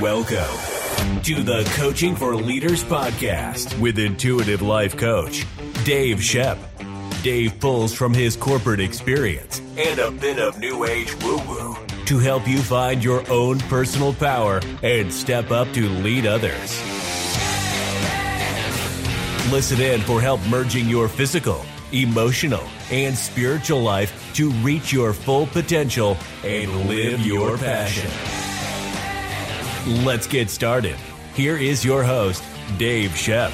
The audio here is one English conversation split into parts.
Welcome to the Coaching for Leaders podcast with intuitive life coach Dave Shep. Dave pulls from his corporate experience and a bit of new age woo woo to help you find your own personal power and step up to lead others. Listen in for help merging your physical, emotional, and spiritual life to reach your full potential and live your passion. Let's get started. Here is your host, Dave Shep.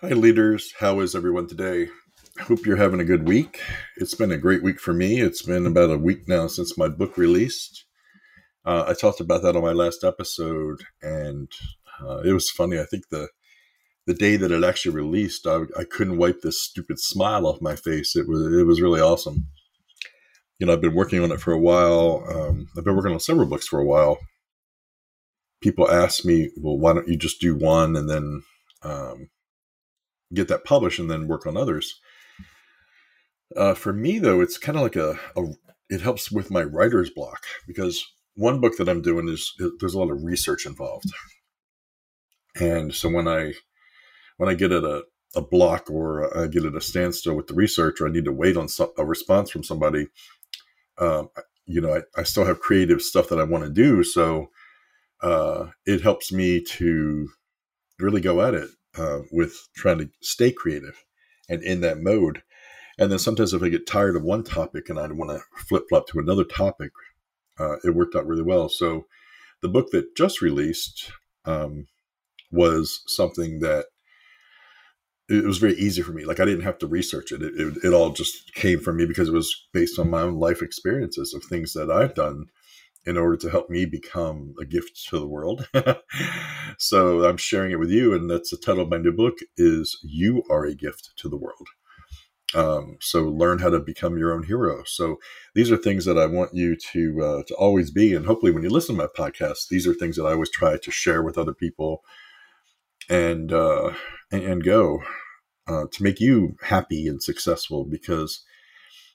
Hi, leaders. How is everyone today? Hope you're having a good week. It's been a great week for me. It's been about a week now since my book released. Uh, I talked about that on my last episode, and uh, it was funny. I think the the day that it actually released, I, I couldn't wipe this stupid smile off my face. It was it was really awesome. You know, I've been working on it for a while. Um, I've been working on several books for a while. People ask me, "Well, why don't you just do one and then um, get that published and then work on others?" Uh, for me, though, it's kind of like a, a it helps with my writer's block because one book that I'm doing is there's a lot of research involved, and so when I when I get at a a block or I get at a standstill with the research, or I need to wait on a response from somebody, um, you know, I, I, still have creative stuff that I want to do, so uh, it helps me to really go at it uh, with trying to stay creative and in that mode. And then sometimes if I get tired of one topic and I want to flip flop to another topic, uh, it worked out really well. So the book that just released um, was something that it was very easy for me. Like I didn't have to research it. It, it. it, all just came from me because it was based on my own life experiences of things that I've done in order to help me become a gift to the world. so I'm sharing it with you. And that's the title of my new book is You Are a Gift to the World. Um, so learn how to become your own hero. So these are things that I want you to uh, to always be, and hopefully, when you listen to my podcast, these are things that I always try to share with other people, and uh, and, and go uh, to make you happy and successful. Because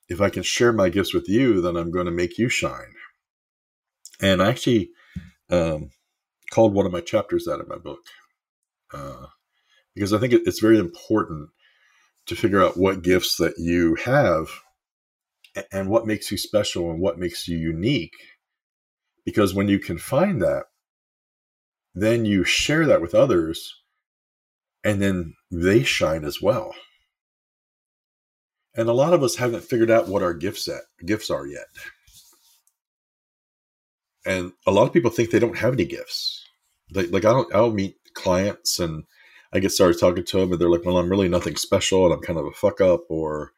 if I can share my gifts with you, then I'm going to make you shine. And I actually um, called one of my chapters that in my book uh, because I think it, it's very important to figure out what gifts that you have and what makes you special and what makes you unique. Because when you can find that, then you share that with others and then they shine as well. And a lot of us haven't figured out what our gifts at gifts are yet. And a lot of people think they don't have any gifts. Like, like I don't I'll meet clients and I get started talking to them and they're like, well, I'm really nothing special and I'm kind of a fuck up, or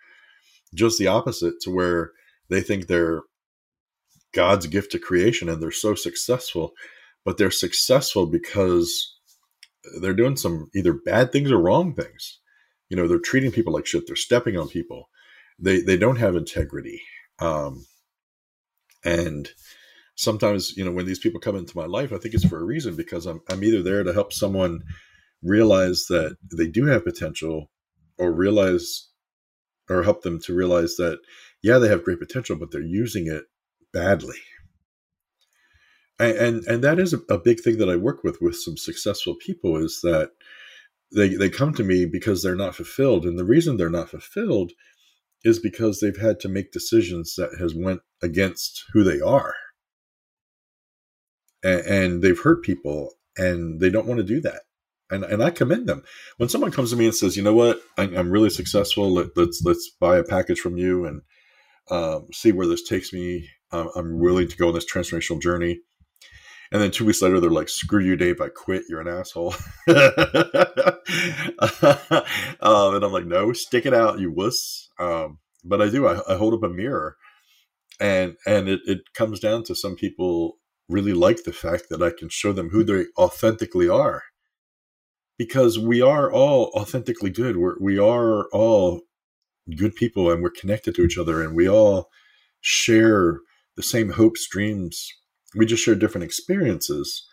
just the opposite to where they think they're God's gift to creation and they're so successful, but they're successful because they're doing some either bad things or wrong things. You know, they're treating people like shit. They're stepping on people. They they don't have integrity. Um, and sometimes, you know, when these people come into my life, I think it's for a reason because I'm I'm either there to help someone realize that they do have potential or realize or help them to realize that yeah they have great potential but they're using it badly and and, that is a, a big thing that i work with with some successful people is that they they come to me because they're not fulfilled and the reason they're not fulfilled is because they've had to make decisions that has went against who they are and, and they've hurt people and they don't want to do that and and I commend them. When someone comes to me and says, "You know what? I, am really successful. Let, us let's, let's buy a package from you and um, see where this takes me. I'm willing to go on this transformational journey." And then two weeks later, they're like, "Screw you, Dave! I quit. You're an asshole." um, and I'm like, "No, stick it out, you wuss." Um, but I do. I, I hold up a mirror, and and it, it comes down to some people really like the fact that I can show them who they authentically are because we are all authentically good. We're, we are all good people and we're connected to each other and we all share the same hopes, dreams. We just share different experiences.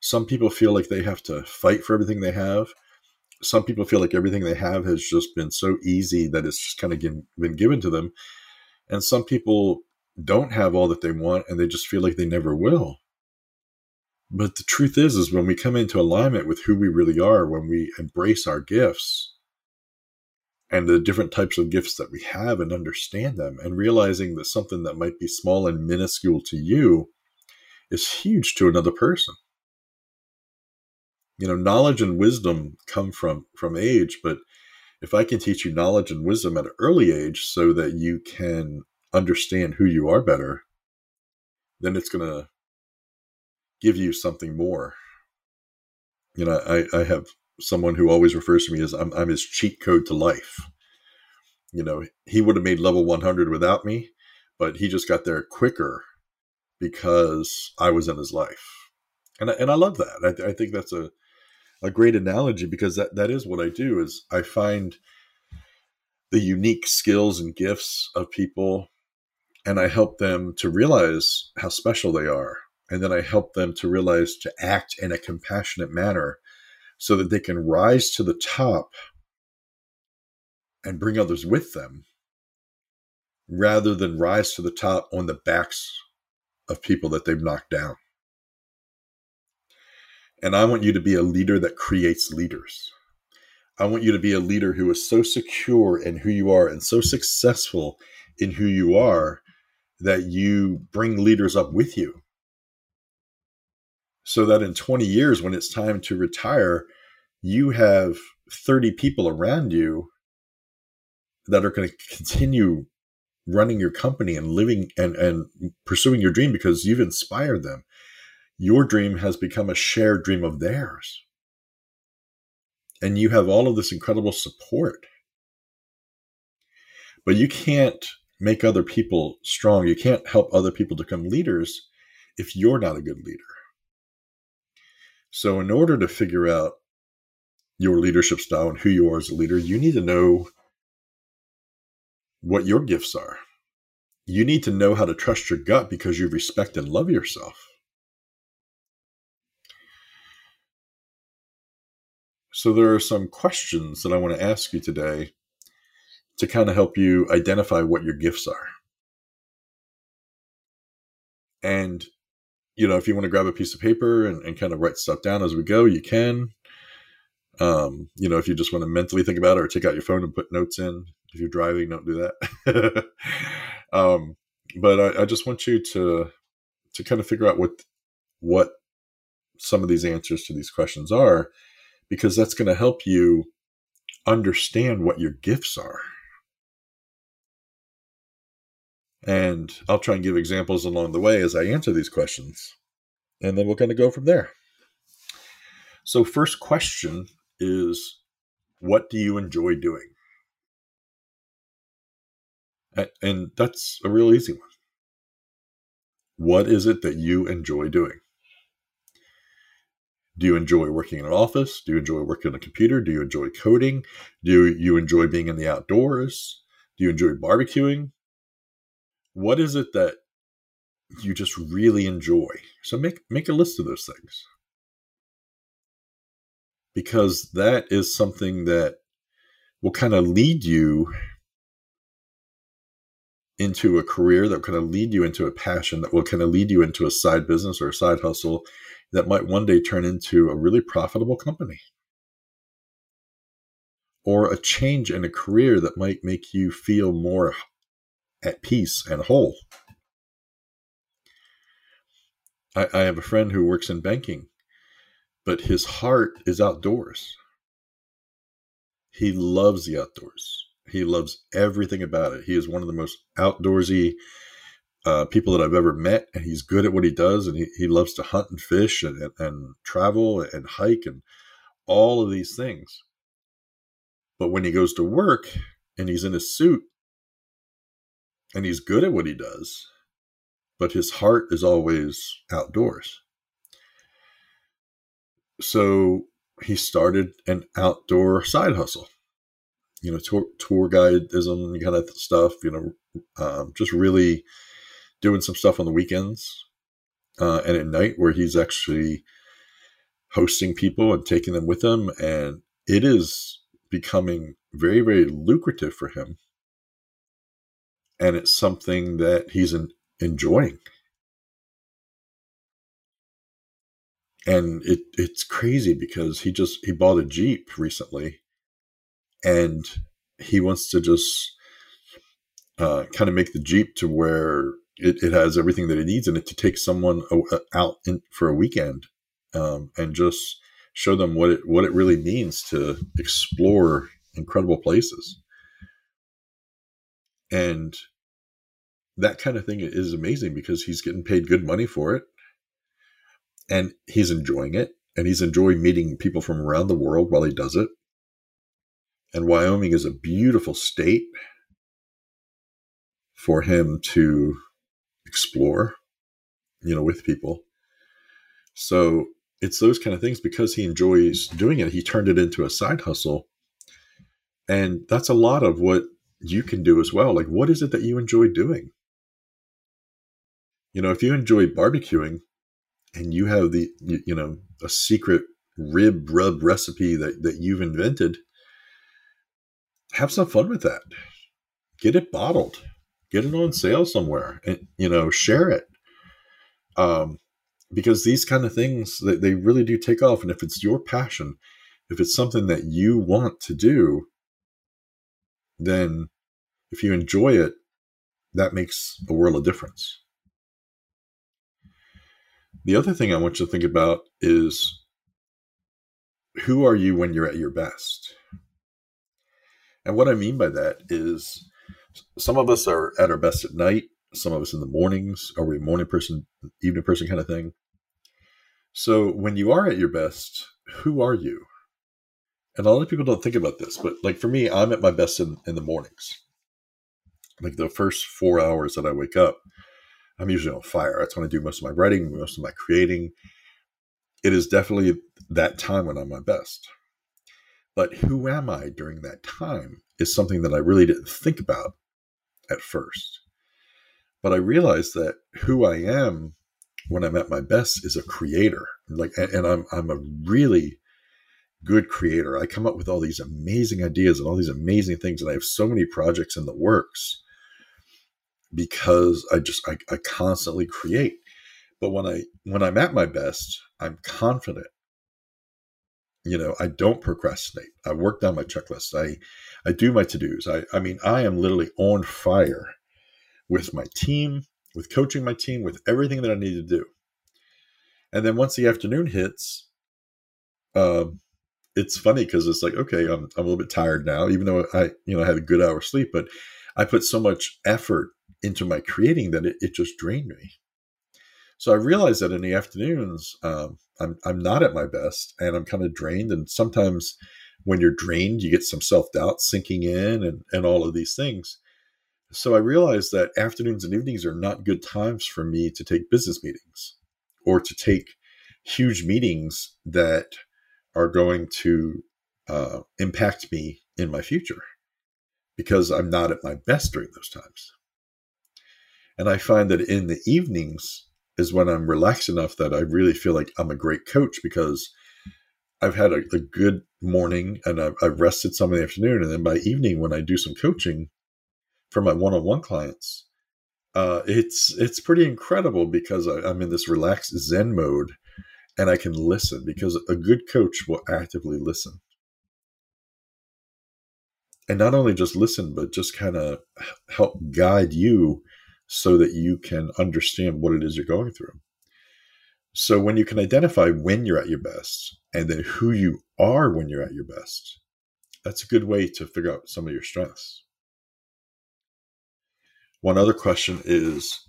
Some people feel like they have to fight for everything they have. Some people feel like everything they have has just been so easy that it's just kind of been given to them. And some people don't have all that they want and they just feel like they never will. But the truth is, is when we come into alignment with who we really are, when we embrace our gifts and the different types of gifts that we have and understand them and realizing that something that might be small and minuscule to you is huge to another person. You know, knowledge and wisdom come from from age, but if I can teach you knowledge and wisdom at an early age so that you can understand who you are better, then it's going to give you something more. You know, I, I have someone who always refers to me as I'm, I'm his cheat code to life. You know, he would have made level 100 without me, but he just got there quicker because I was in his life. And I, and I love that. I, I think that's a, a great analogy because that, that is what I do is I find the unique skills and gifts of people and I help them to realize how special they are. And then I help them to realize to act in a compassionate manner so that they can rise to the top and bring others with them rather than rise to the top on the backs of people that they've knocked down. And I want you to be a leader that creates leaders. I want you to be a leader who is so secure in who you are and so successful in who you are that you bring leaders up with you. So that in 20 years, when it's time to retire, you have 30 people around you that are going to continue running your company and living and, and pursuing your dream because you've inspired them. Your dream has become a shared dream of theirs. And you have all of this incredible support. But you can't make other people strong. You can't help other people become leaders if you're not a good leader. So, in order to figure out your leadership style and who you are as a leader, you need to know what your gifts are. You need to know how to trust your gut because you respect and love yourself. So, there are some questions that I want to ask you today to kind of help you identify what your gifts are. And, you know, if you want to grab a piece of paper and, and kind of write stuff down as we go, you can. Um, you know, if you just want to mentally think about it or take out your phone and put notes in, if you're driving, don't do that. um, but I, I just want you to to kind of figure out what what some of these answers to these questions are, because that's going to help you understand what your gifts are. And I'll try and give examples along the way as I answer these questions. And then we'll kind of go from there. So, first question is What do you enjoy doing? And that's a real easy one. What is it that you enjoy doing? Do you enjoy working in an office? Do you enjoy working on a computer? Do you enjoy coding? Do you enjoy being in the outdoors? Do you enjoy barbecuing? what is it that you just really enjoy? So make make a list of those things. Because that is something that will kind of lead you into a career that will kind of lead you into a passion that will kind of lead you into a side business or a side hustle that might one day turn into a really profitable company or a change in a career that might make you feel more at peace and whole. I, I have a friend who works in banking, but his heart is outdoors. He loves the outdoors. He loves everything about it. He is one of the most outdoorsy uh, people that I've ever met, and he's good at what he does. And he, he loves to hunt and fish and, and, and travel and hike and all of these things. But when he goes to work and he's in his suit, and he's good at what he does, but his heart is always outdoors. So he started an outdoor side hustle, you know, tour, tour guideism kind of stuff, you know, um, just really doing some stuff on the weekends uh, and at night where he's actually hosting people and taking them with him. And it is becoming very, very lucrative for him and it's something that he's enjoying. And it it's crazy because he just he bought a Jeep recently and he wants to just uh, kind of make the Jeep to where it, it has everything that it needs in it to take someone out in, for a weekend um, and just show them what it what it really means to explore incredible places. And that kind of thing is amazing because he's getting paid good money for it and he's enjoying it and he's enjoying meeting people from around the world while he does it and wyoming is a beautiful state for him to explore you know with people so it's those kind of things because he enjoys doing it. He turned it into a side hustle. And that's a lot of what you can do as well. Like, what is it that you enjoy doing? You know, if you enjoy barbecuing and you have the, you, know, a secret rib rub recipe that, that you've invented, have some fun with that. Get it bottled, get it on sale somewhere, and, you know, share it. Um, because these kind of things they, they really do take off and if it's your passion if it's something that you want to do then if you enjoy it that makes a world of difference the other thing i want you to think about is who are you when you're at your best and what i mean by that is some of us are at our best at night some of us in the mornings are we morning person evening person kind of thing so when you are at your best, who are you? And a lot of people don't think about this, but like for me, I'm at my best in, in the mornings. Like the first four hours that I wake up, I'm usually on fire. That's when I do most of my writing, most of my creating. It is definitely that time when I'm my best. But who am I during that time is something that I really didn't think about at first. But I realized that who I am when I'm at my best is a creator. Like, and I'm I'm a really good creator. I come up with all these amazing ideas and all these amazing things, and I have so many projects in the works because I just I, I constantly create. But when I when I'm at my best, I'm confident. You know, I don't procrastinate. I work down my checklist. I I do my to-dos. I I mean, I am literally on fire with my team, with coaching my team, with everything that I need to do. And then once the afternoon hits, um, it's funny because it's like, okay, I'm, I'm a little bit tired now, even though I, you know, I had a good hour's sleep, but I put so much effort into my creating that it, it just drained me. So I realized that in the afternoons, um, I'm, I'm not at my best and I'm kind of drained. And sometimes when you're drained, you get some self doubt sinking in and, and all of these things. So I realized that afternoons and evenings are not good times for me to take business meetings or to take huge meetings that are going to uh, impact me in my future because I'm not at my best during those times. And I find that in the evenings is when I'm relaxed enough that I really feel like I'm a great coach because I've had a, a good morning and I've, I've rested some in the afternoon. And then by evening, when I do some coaching, for my one-on-one clients, uh, it's it's pretty incredible because I, I'm in this relaxed Zen mode, and I can listen because a good coach will actively listen, and not only just listen, but just kind of help guide you so that you can understand what it is you're going through. So when you can identify when you're at your best and then who you are when you're at your best, that's a good way to figure out some of your strengths. One other question is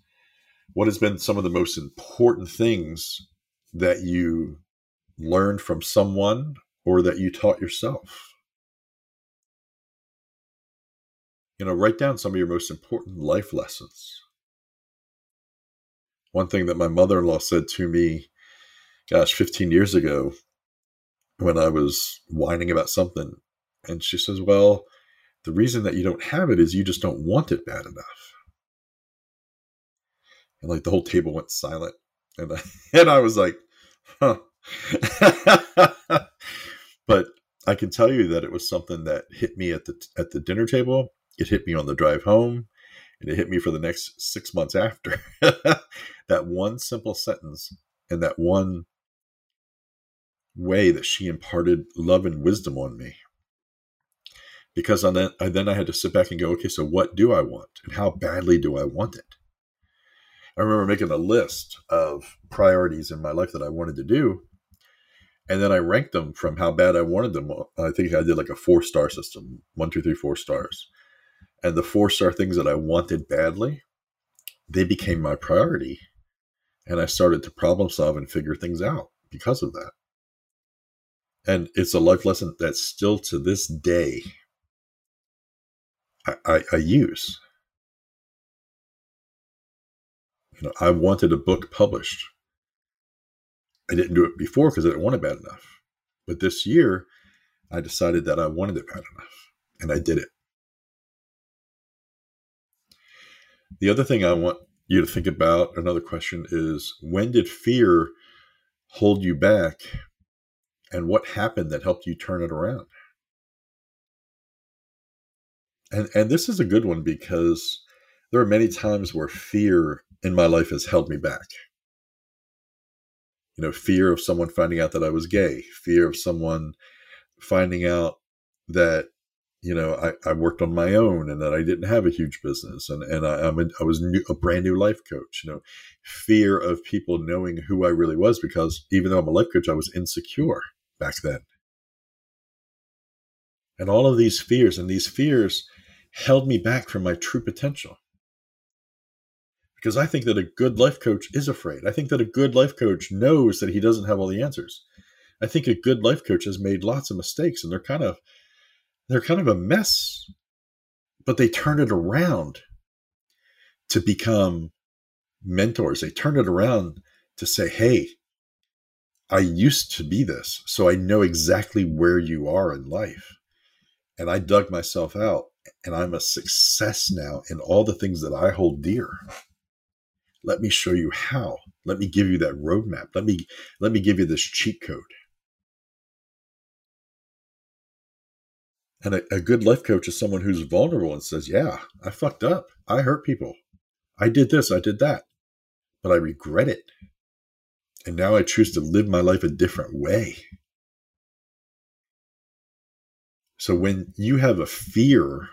what has been some of the most important things that you learned from someone or that you taught yourself? You know, write down some of your most important life lessons. One thing that my mother in law said to me, gosh, 15 years ago, when I was whining about something, and she says, Well, the reason that you don't have it is you just don't want it bad enough. And like the whole table went silent. And I, and I was like huh. But I can tell you that it was something that hit me at the at the dinner table. It hit me on the drive home and it hit me for the next six months after. that one simple sentence and that one way that she imparted love and wisdom on me. Because on that, I, then I had to sit back and go, okay, so what do I want, and how badly do I want it? I remember making a list of priorities in my life that I wanted to do, and then I ranked them from how bad I wanted them. I think I did like a four star system, one, two, three, four stars, and the four star things that I wanted badly, they became my priority, and I started to problem solve and figure things out because of that. And it's a life lesson that still to this day I, I, I use. You know, I wanted a book published. I didn't do it before because I didn't want it bad enough. But this year, I decided that I wanted it bad enough, and I did it. The other thing I want you to think about, another question is when did fear hold you back and what happened that helped you turn it around? And and this is a good one because there are many times where fear in my life has held me back. You know, fear of someone finding out that I was gay, fear of someone finding out that you know I, I worked on my own and that I didn't have a huge business and and I, I'm a, I was new, a brand new life coach. You know, fear of people knowing who I really was because even though I'm a life coach, I was insecure back then. And all of these fears and these fears held me back from my true potential. Because I think that a good life coach is afraid. I think that a good life coach knows that he doesn't have all the answers. I think a good life coach has made lots of mistakes and they're kind of they're kind of a mess. But they turn it around to become mentors. They turn it around to say, "Hey, I used to be this, so I know exactly where you are in life." And I dug myself out and I'm a success now in all the things that I hold dear. Let me show you how. Let me give you that roadmap. Let me let me give you this cheat code. And a, a good life coach is someone who's vulnerable and says, Yeah, I fucked up. I hurt people. I did this, I did that. But I regret it. And now I choose to live my life a different way. So when you have a fear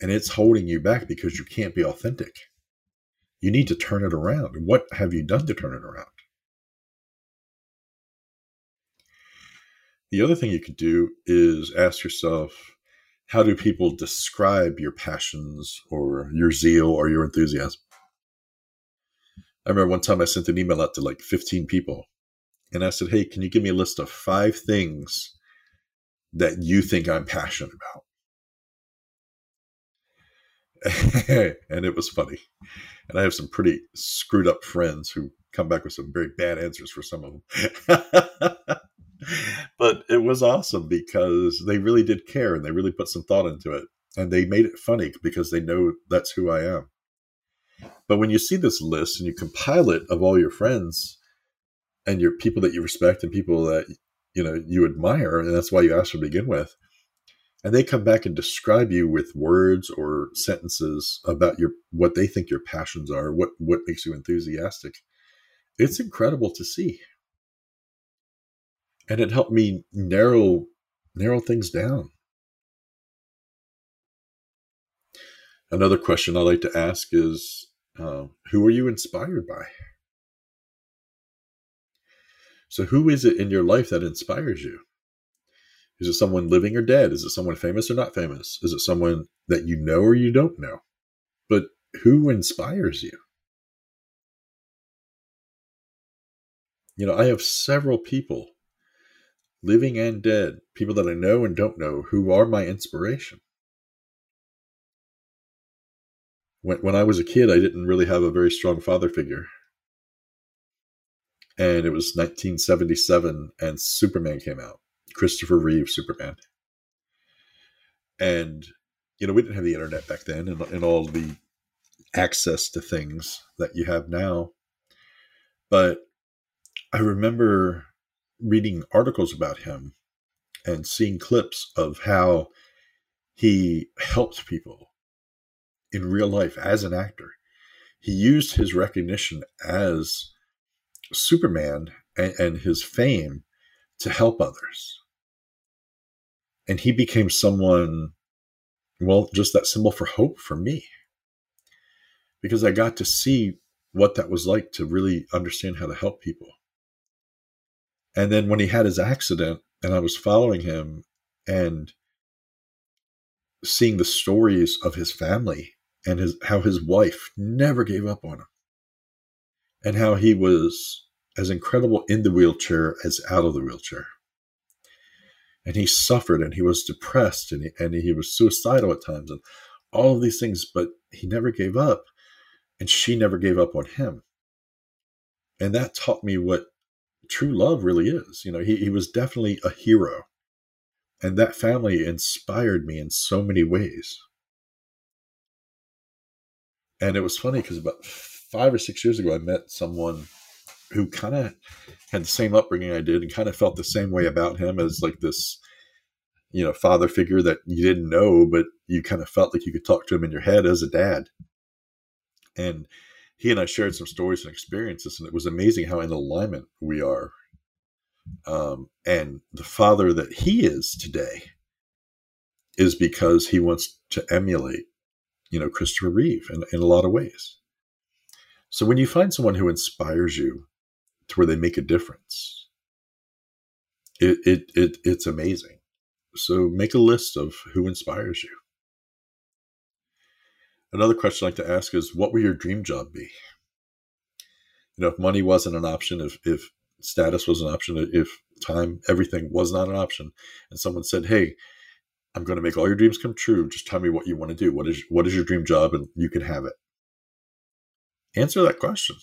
and it's holding you back because you can't be authentic, you need to turn it around. What have you done to turn it around? The other thing you could do is ask yourself, how do people describe your passions or your zeal or your enthusiasm? I remember one time I sent an email out to like 15 people and I said, Hey, can you give me a list of five things that you think I'm passionate about. and it was funny. And I have some pretty screwed up friends who come back with some very bad answers for some of them. but it was awesome because they really did care and they really put some thought into it. And they made it funny because they know that's who I am. But when you see this list and you compile it of all your friends and your people that you respect and people that you know you admire and that's why you asked to begin with and they come back and describe you with words or sentences about your what they think your passions are what what makes you enthusiastic it's incredible to see and it helped me narrow narrow things down another question i like to ask is uh, who are you inspired by so, who is it in your life that inspires you? Is it someone living or dead? Is it someone famous or not famous? Is it someone that you know or you don't know? But who inspires you? You know, I have several people, living and dead, people that I know and don't know, who are my inspiration. When, when I was a kid, I didn't really have a very strong father figure. And it was 1977 and superman came out christopher reeve superman. And you know we didn't have the internet back then and, and all the access to things that you have now. But i remember reading articles about him and seeing clips of how he helped people in real life as an actor. He used his recognition as Superman and, and his fame to help others. And he became someone, well, just that symbol for hope for me. Because I got to see what that was like to really understand how to help people. And then when he had his accident and I was following him and seeing the stories of his family and his how his wife never gave up on him and how he was as incredible in the wheelchair as out of the wheelchair. And he suffered and he was depressed and he, and he was suicidal at times and all of these things but he never gave up and she never gave up on him. And that taught me what true love really is you know he, he was definitely a hero and that family inspired me in so many ways. And it was funny because about five or six years ago, I met someone who kind of had the same upbringing I did and kind of felt the same way about him as like this, you know, father figure that you didn't know, but you kind of felt like you could talk to him in your head as a dad. And he and I shared some stories and experiences, and it was amazing how in alignment we are um, and the father that he is today is because he wants to emulate, you know, Christopher Reeve in, in a lot of ways. So when you find someone who inspires you to where they make a difference, it, it, it it's amazing. So make a list of who inspires you. Another question I like to ask is, what would your dream job be? You know, if money wasn't an option, if if status was an option, if time, everything was not an option, and someone said, "Hey, I'm going to make all your dreams come true. Just tell me what you want to do. What is what is your dream job, and you can have it." Answer that question.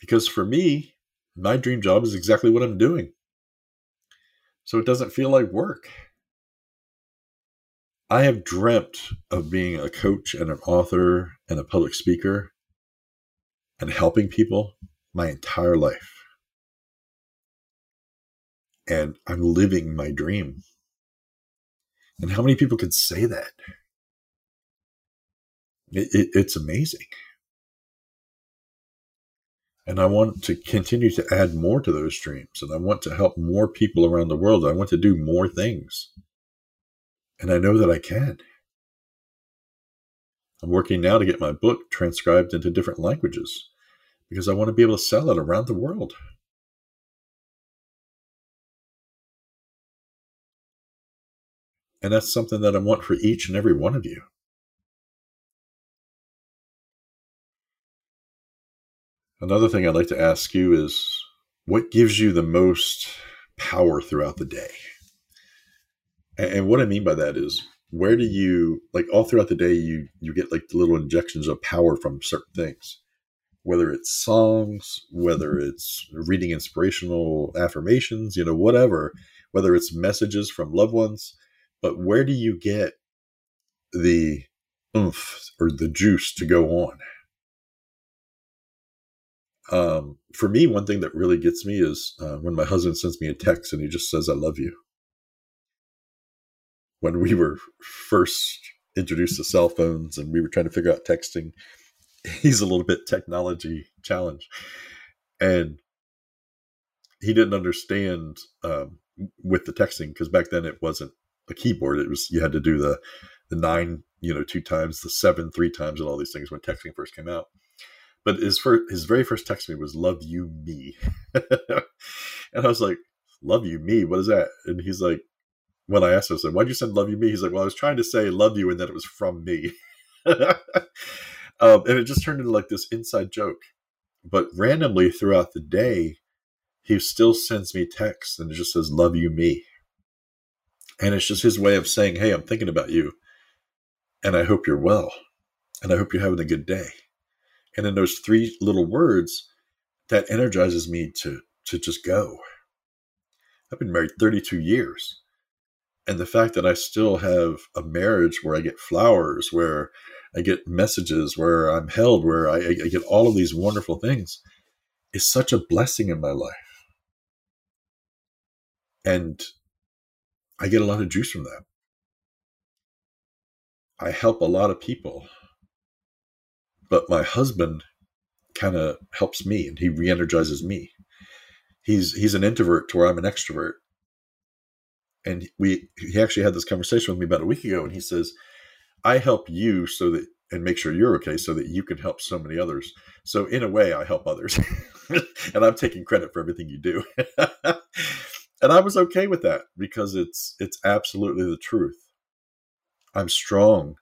Because for me, my dream job is exactly what I'm doing. So it doesn't feel like work. I have dreamt of being a coach and an author and a public speaker and helping people my entire life. And I'm living my dream. And how many people can say that? It, it, it's amazing. And I want to continue to add more to those dreams. And I want to help more people around the world. I want to do more things. And I know that I can. I'm working now to get my book transcribed into different languages because I want to be able to sell it around the world. And that's something that I want for each and every one of you. Another thing I'd like to ask you is what gives you the most power throughout the day? And what I mean by that is where do you like all throughout the day you you get like the little injections of power from certain things. Whether it's songs whether it's reading inspirational affirmations you know whatever whether it's messages from loved ones but where do you get the oomph or the juice to go on? Um, for me one thing that really gets me is uh, when my husband sends me a text and he just says i love you when we were first introduced to cell phones and we were trying to figure out texting, he's a little bit technology challenged. And he didn't understand um, with the texting because back then it wasn't a keyboard. It was you had to do the the nine, you know, two times, the seven, three times, and all these things when texting first came out. But his first, his very first text to me was "Love you, me," and I was like, "Love you, me? What is that?" And he's like, when I asked him, I said, why'd you send love you me? He's like, well, I was trying to say love you and that it was from me. um, and it just turned into like this inside joke. But randomly throughout the day, he still sends me texts and it just says, love you me. And it's just his way of saying, hey, I'm thinking about you. And I hope you're well. And I hope you're having a good day. And in those three little words, that energizes me to, to just go. I've been married 32 years and the fact that I still have a marriage where I get flowers, where I get messages, where I'm held, where I, I get all of these wonderful things is such a blessing in my life. And I get a lot of juice from that. I help a lot of people, but my husband kind of helps me and he re-energizes me. He's he's an introvert to where I'm an extrovert. And we he actually had this conversation with me about a week ago and he says, I help you so that and make sure you're okay so that you can help so many others. So in a way I help others. and I'm taking credit for everything you do. and I was okay with that because it's it's absolutely the truth. I'm strong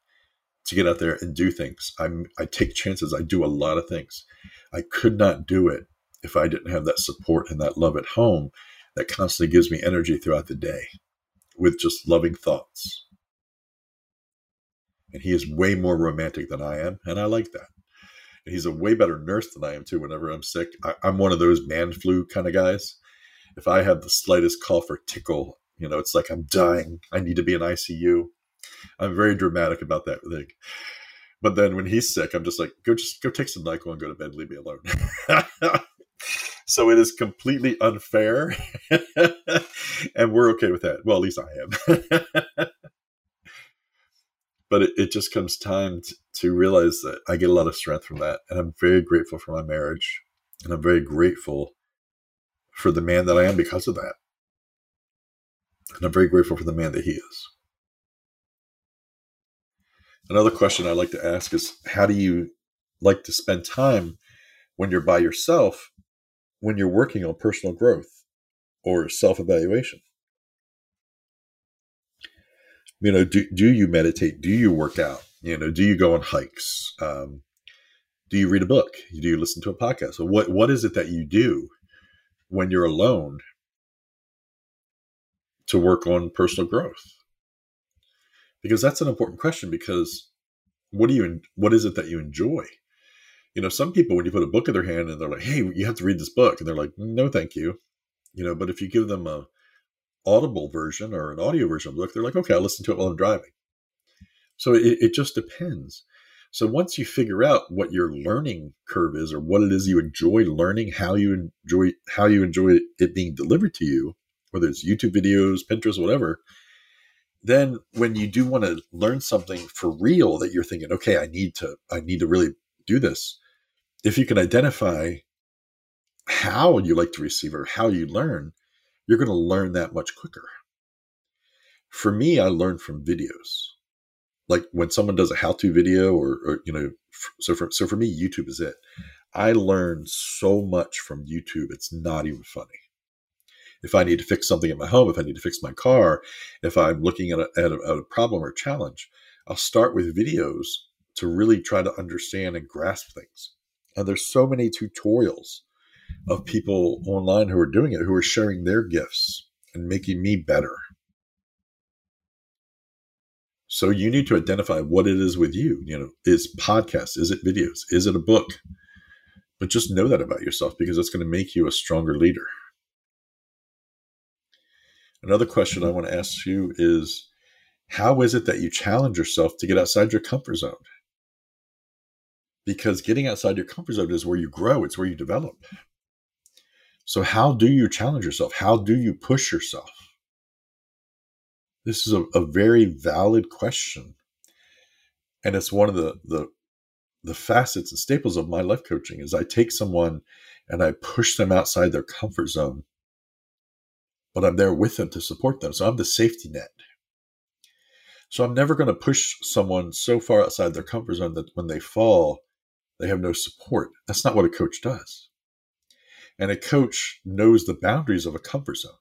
to get out there and do things. I'm I take chances. I do a lot of things. I could not do it if I didn't have that support and that love at home that constantly gives me energy throughout the day with just loving thoughts. And he is way more romantic than I am, and I like that. And he's a way better nurse than I am too. Whenever I'm sick, I, I'm one of those man flu kind of guys. If I have the slightest cough or tickle, you know, it's like I'm dying. I need to be in ICU. I'm very dramatic about that thing. But then when he's sick, I'm just like, go just go take some NyQuil and go to bed, leave me alone. so it is completely unfair. and we're okay with that. Well, at least I am. but it, it, just comes time to, to realize that I get a lot of strength from that. And I'm very grateful for my marriage. And I'm very grateful for the man that I am because of that. And I'm very grateful for the man that he is. Another question I like to ask is how do you like to spend time when you're by yourself when you're working on personal growth or self evaluation? You know, do, do you meditate? Do you work out? You know, do you go on hikes? Um, do you read a book? Do you listen to a podcast? So what what is it that you do when you're alone to work on personal growth? because that's an important question because what do you what is it that you enjoy you know some people when you put a book in their hand and they're like hey you have to read this book and they're like no thank you. You know but if you give them a audible version or an audio version of the book they're like okay i'll listen to it while i'm driving. So it, it just depends. So once you figure out what your learning curve is or what it is you enjoy learning how you enjoy how you enjoy it being delivered to you whether it's youtube videos pinterest whatever then when you do want to learn something for real that you're thinking okay i need to i need to really do this if you can identify how you like to receive or how you learn you're going to learn that much quicker. For me i learn from videos. Like when someone does a how-to video or, or you know so for so for me youtube is it. Hmm. I learn so much from youtube it's not even funny. If I need to fix something at my home, if I need to fix my car, if I'm looking at a, at a, at a problem or challenge, I'll start with videos to really try to understand and grasp things. And there's so many tutorials of people online who are doing it, who are sharing their gifts and making me better. So you need to identify what it is with you. You know, is podcast, is it videos, is it a book? But just know that about yourself because it's going to make you a stronger leader. Another question I mm-hmm. want to ask you is how is it that you challenge yourself to get outside your comfort zone? Because getting outside your comfort zone is where you grow, it's where you develop. So, how do you challenge yourself? How do you push yourself? This is a, a very valid question. And it's one of the, the the facets and staples of my life coaching is I take someone and I push them outside their comfort zone but I'm there with them to support them. So I'm the safety net. So I'm never going to push someone so far outside their comfort zone that when they fall, they have no support. That's not what a coach does. And a coach knows the boundaries of a comfort zone.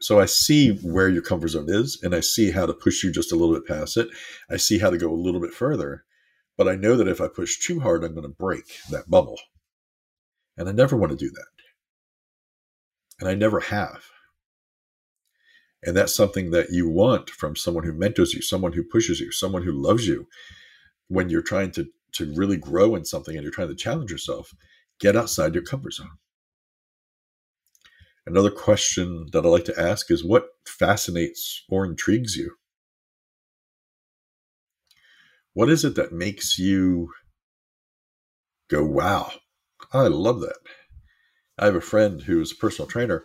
So I see where your comfort zone is and I see how to push you just a little bit past it. I see how to go a little bit further. But I know that if I push too hard, I'm going to break that bubble. And I never want to do that and I never have. And that's something that you want from someone who mentors you, someone who pushes you, someone who loves you. When you're trying to, to really grow in something and you're trying to challenge yourself, get outside your comfort zone. Another question that I like to ask is what fascinates or intrigues you? What is it that makes you go, wow, I love that? I have a friend who's a personal trainer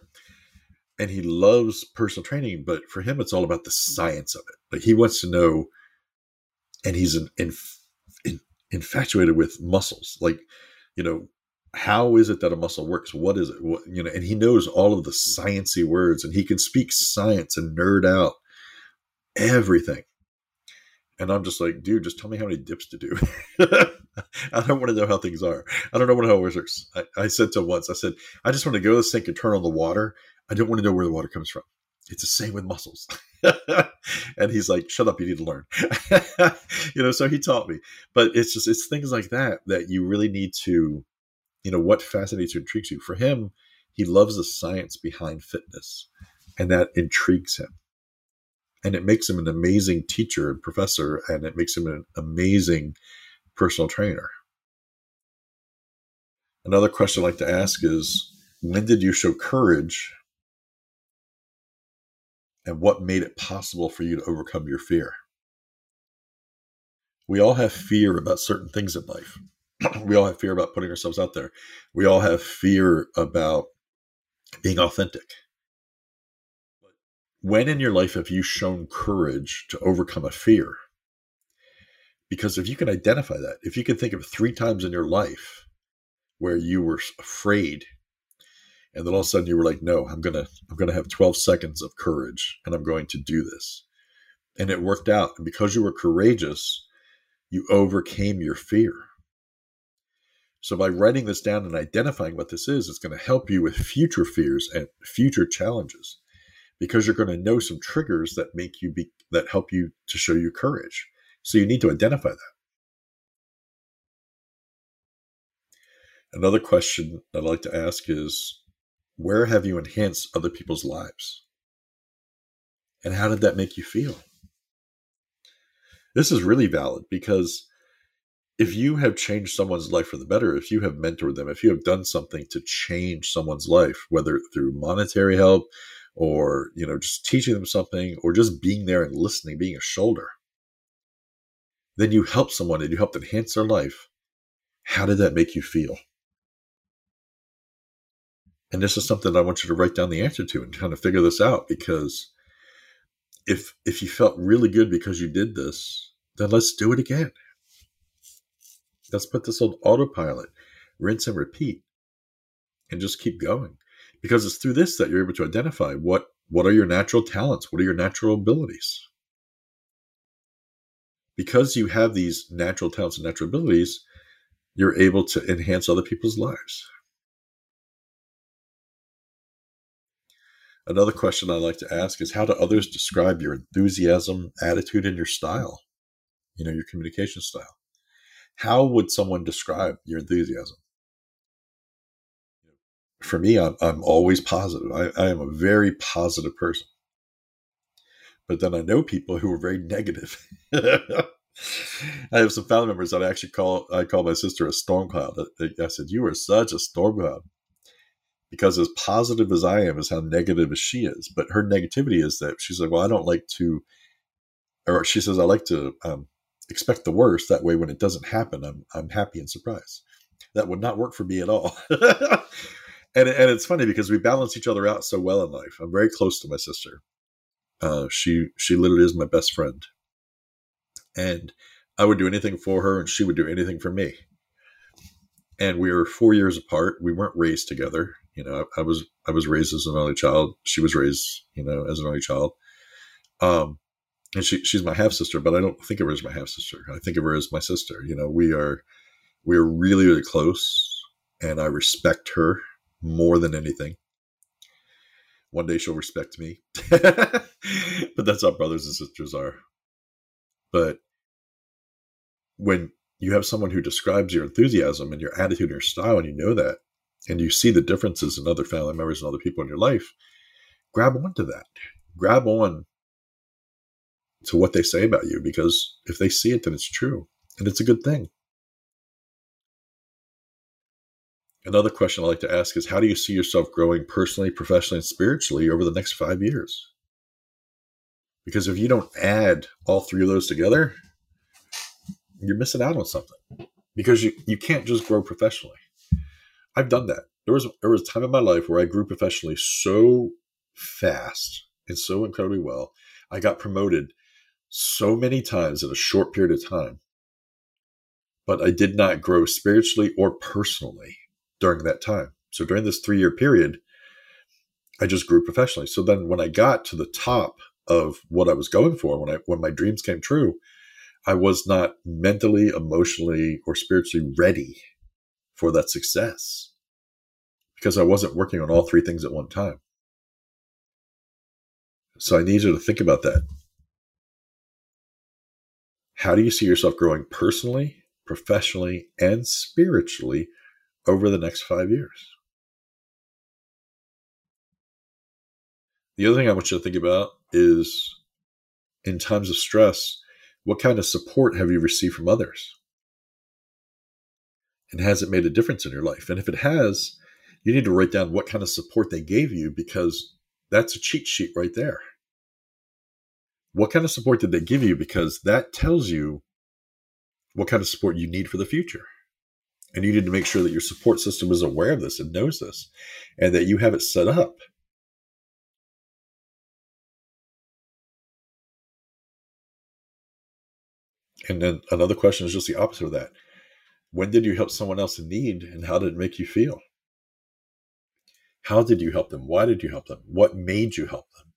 and he loves personal training, but for him, it's all about the science of it. Like he wants to know, and he's in, in, in, infatuated with muscles. Like, you know, how is it that a muscle works? What is it? What, you know, and he knows all of the sciency words, and he can speak science and nerd out everything. And I'm just like, dude, just tell me how many dips to do. I don't want to know how things are. I don't know what how it works. I, I said to once, I said, I just want to go to the sink and turn on the water. I don't want to know where the water comes from. It's the same with muscles. and he's like, shut up, you need to learn. you know, so he taught me. But it's just, it's things like that that you really need to, you know, what fascinates or intrigues you. For him, he loves the science behind fitness, and that intrigues him and it makes him an amazing teacher and professor and it makes him an amazing personal trainer another question i like to ask is when did you show courage and what made it possible for you to overcome your fear. We all have fear about certain things in life. We all have fear about putting ourselves out there. We all have fear about being authentic. When in your life have you shown courage to overcome a fear? Because if you can identify that, if you can think of three times in your life where you were afraid and then all of a sudden you were like no i'm gonna i'm gonna have 12 seconds of courage and i'm going to do this and it worked out and because you were courageous you overcame your fear so by writing this down and identifying what this is it's going to help you with future fears and future challenges because you're going to know some triggers that make you be that help you to show you courage. So you need to identify that. Another question I'd like to ask is where have you enhanced other people's lives? And how did that make you feel? This is really valid because if you have changed someone's life for the better, if you have mentored them, if you have done something to change someone's life, whether through monetary help, or you know just teaching them something or just being there and listening being a shoulder then you help someone and you help enhance their life how did that make you feel and this is something i want you to write down the answer to and kind of figure this out because if if you felt really good because you did this then let's do it again. Let's put this on autopilot rinse and repeat and just keep going. Because it's through this that you're able to identify what what are your natural talents? What are your natural abilities? Because you have these natural talents and natural abilities you're able to enhance other people's lives another question i like to ask is how do others describe your enthusiasm attitude and your style you know your communication style how would someone describe your enthusiasm for me, I'm, I'm always positive. I, I am a very positive person. But then I know people who are very negative. I have some family members that I actually call I call my sister a storm cloud. I said, "You are such a storm cloud," because as positive as I am is how negative as she is. But her negativity is that she's like, "Well, I don't like to," or she says, "I like to um, expect the worst. That way, when it doesn't happen, I'm I'm happy and surprised." That would not work for me at all. and and it's funny because we balance each other out so well in life. I'm very close to my sister. Uh, she she literally is my best friend, and I would do anything for her, and she would do anything for me. And we were four years apart. We weren't raised together. You know, I, I was I was raised as an only child. She was raised, you know, as an only child. Um, and she she's my half sister, but I don't think of her as my half sister. I think of her as my sister. You know, we are we are really really close, and I respect her more than anything. One day she'll respect me. but that's how brothers and sisters are. But when you have someone who describes your enthusiasm and your attitude and your style, and you know that, and you see the differences in other family members and other people in your life, grab on to that. Grab on to what they say about you because if they see it, then it's true. And it's a good thing. Another question I like to ask is how do you see yourself growing personally, professionally, and spiritually over the next five years? Because if you don't add all three of those together, you're missing out on something. Because you, you can't just grow professionally. I've done that. There was there was a time in my life where I grew professionally so fast and so incredibly well. I got promoted so many times in a short period of time, but I did not grow spiritually or personally during that time. So during this three year period, I just grew professionally. So then when I got to the top of what I was going for, when I when my dreams came true, I was not mentally, emotionally, or spiritually ready for that success because I wasn't working on all three things at one time. So I need you to think about that. How do you see yourself growing personally, professionally, and spiritually over the next five years? The other thing I want you to think about is in times of stress, what kind of support have you received from others? And has it made a difference in your life? And if it has, you need to write down what kind of support they gave you because that's a cheat sheet right there. What kind of support did they give you? Because that tells you what kind of support you need for the future. And you need to make sure that your support system is aware of this and knows this and that you have it set up. And then another question is just the opposite of that. When did you help someone else in need and how did it make you feel? How did you help them? Why did you help them? What made you help them?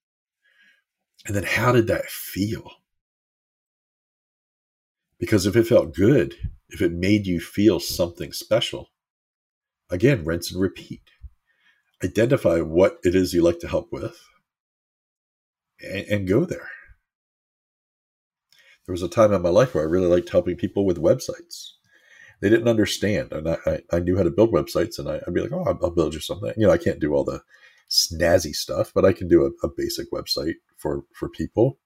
And then how did that feel? Because if it felt good, if it made you feel something special, again, rinse and repeat. Identify what it is you like to help with and, and go there. There was a time in my life where I really liked helping people with websites they didn't understand. And I, I, knew how to build websites and I, would be like, oh, I'll, I'll, build you something. You know, I can't do all the snazzy stuff, but I can do a, a basic website for, for people.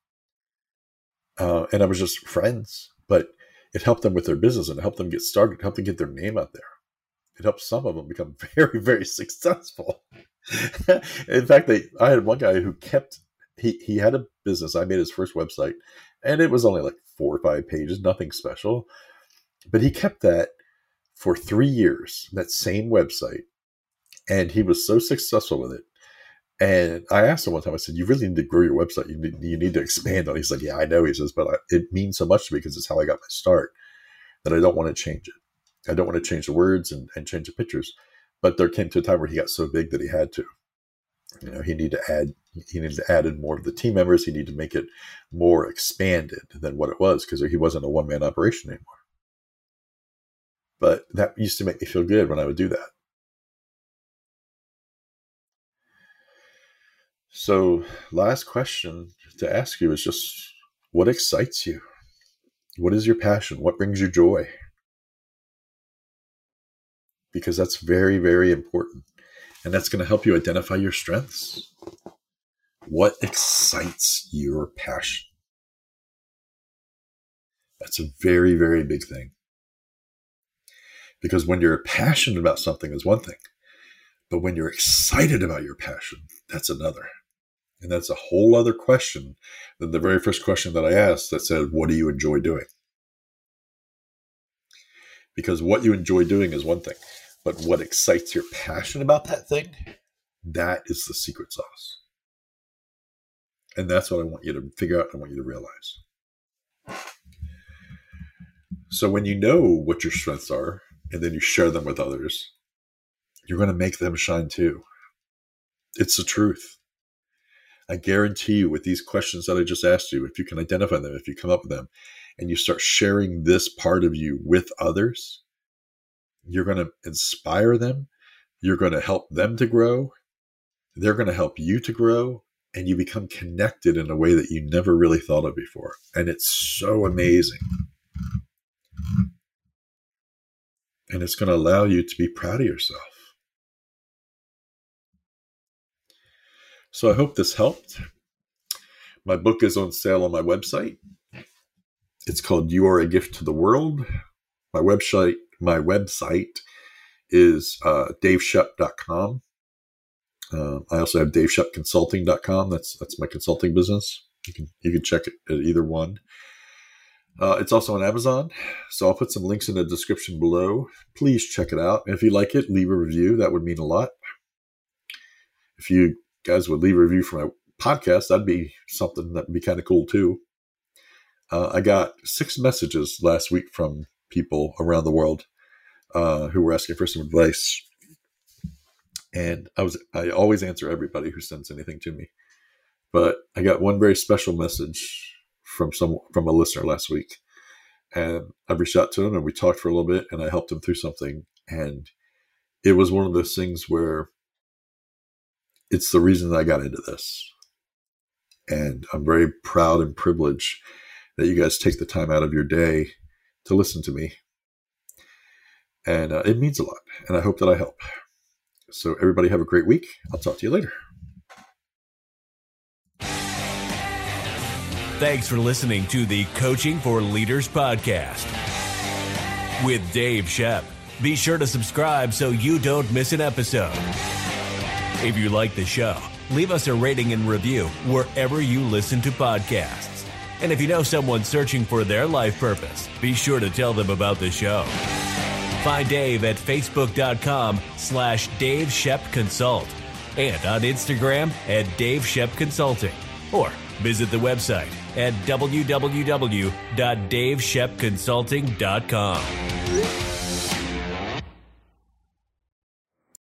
Uh, and I was just friends, but it helped them with their business and it helped them get started, it helped them get their name out there. It helped some of them become very, very successful. In fact, they, I had one guy who kept, he, he had a business. I made his first website and it was only like four or five pages, nothing special but he kept that for three years, that same website. And he was so successful with it. And I asked him one time, I said, You really need to grow your website. You need, you need to expand on it. He's like, Yeah, I know. He says, But I, it means so much to me because it's how I got my start that I don't want to change it. I don't want to change the words and, and change the pictures. But there came to a time where he got so big that he had to. You know, he needed to add he needed to add in more of the team members. He needed to make it more expanded than what it was because he wasn't a one man operation anymore. But that used to make me feel good when I would do that. So, last question to ask you is just what excites you? What is your passion? What brings you joy? Because that's very, very important. And that's going to help you identify your strengths. What excites your passion? That's a very, very big thing. Because when you're passionate about something is one thing, but when you're excited about your passion, that's another. And that's a whole other question than the very first question that I asked that said, What do you enjoy doing? Because what you enjoy doing is one thing, but what excites your passion about that thing, that is the secret sauce. And that's what I want you to figure out. I want you to realize. So when you know what your strengths are, and then you share them with others, you're going to make them shine too. It's the truth. I guarantee you, with these questions that I just asked you, if you can identify them, if you come up with them, and you start sharing this part of you with others, you're going to inspire them. You're going to help them to grow. They're going to help you to grow. And you become connected in a way that you never really thought of before. And it's so amazing. And it's going to allow you to be proud of yourself. So I hope this helped. My book is on sale on my website. It's called You Are a Gift to the World. My website, my website is uh, daveshep.com. Uh, I also have daveshepconsulting.com. That's that's my consulting business. You can you can check it at either one. Uh, it's also on Amazon, so I'll put some links in the description below. Please check it out. And if you like it, leave a review. That would mean a lot. If you guys would leave a review for my podcast, that'd be something that'd be kind of cool too. Uh, I got six messages last week from people around the world uh, who were asking for some advice, and I was I always answer everybody who sends anything to me, but I got one very special message from some from a listener last week, and I reached out to him and we talked for a little bit, and I helped him through something, and it was one of those things where it's the reason that I got into this. And I'm very proud and privileged that you guys take the time out of your day to listen to me. And uh, it means a lot. And I hope that I help. So, everybody, have a great week. I'll talk to you later. Thanks for listening to the Coaching for Leaders podcast with Dave Shep. Be sure to subscribe so you don't miss an episode. If you like the show, leave us a rating and review wherever you listen to podcasts. And if you know someone searching for their life purpose, be sure to tell them about the show. Find Dave at facebook.com slash Dave Shep Consult and on Instagram at Dave Shep Consulting. Or visit the website at www.daveshepconsulting.com.